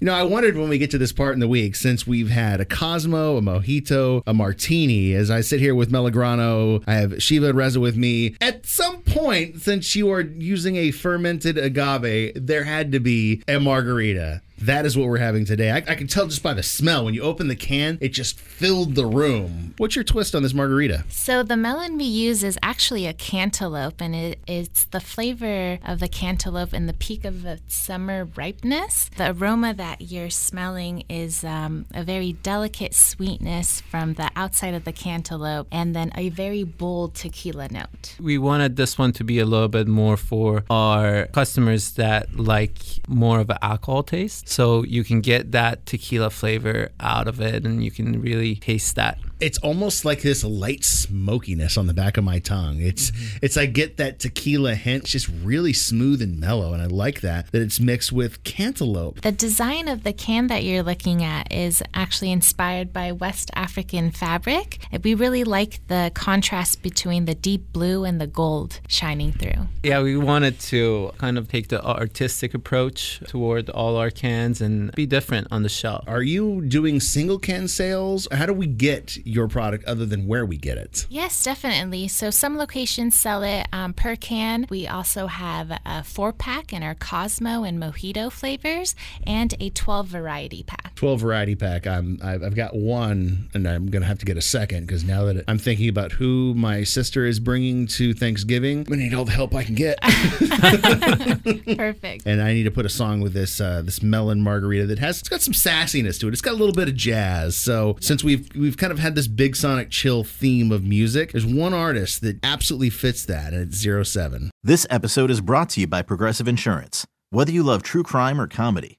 You know, I wondered when we get to this part in the week, since we've had a Cosmo, a Mojito, a Martini, as I sit here with Melagrano, I have Shiva Reza with me. At some point, since you are using a fermented agave, there had to be a margarita. That is what we're having today. I, I, can tell just by the smell. When you open the can, it just filled the room. What's your twist on this margarita? So, the melon we use is actually a cantaloupe, and it, it's the flavor of the cantaloupe in the peak of its summer ripeness. The aroma that you're smelling is um, a very delicate sweetness from the outside of the cantaloupe, and then a very bold tequila note. We wanted this one to be a little bit more for our customers that like more of an alcohol taste. So you can get that tequila flavor out of it and you can really taste that it's almost like this light smokiness on the back of my tongue. It's mm-hmm. it's I get that tequila hint, it's just really smooth and mellow, and I like that that it's mixed with cantaloupe. The design of the can that you're looking at is actually inspired by West African fabric. We really like the contrast between the deep blue and the gold shining through. Yeah, we wanted to kind of take the artistic approach toward all our cans and be different on the shelf. Are you doing single can sales? How do we get your product other than where we get it? Yes, definitely. So some locations sell it um, per can. We also have a four pack in our Cosmo and Mojito flavors and a 12 variety pack. 12 variety pack. I'm, I've got one and I'm going to have to get a second because now that I'm thinking about who my sister is bringing to Thanksgiving, I'm going to need all the help I can get. Perfect. And I need to put a song with this uh, this melon margarita that has it's got some sassiness to it. It's got a little bit of jazz. So since we've we've kind of had this big sonic chill theme of music, there's one artist that absolutely fits that, and it's Zero Seven. This episode is brought to you by Progressive Insurance. Whether you love true crime or comedy,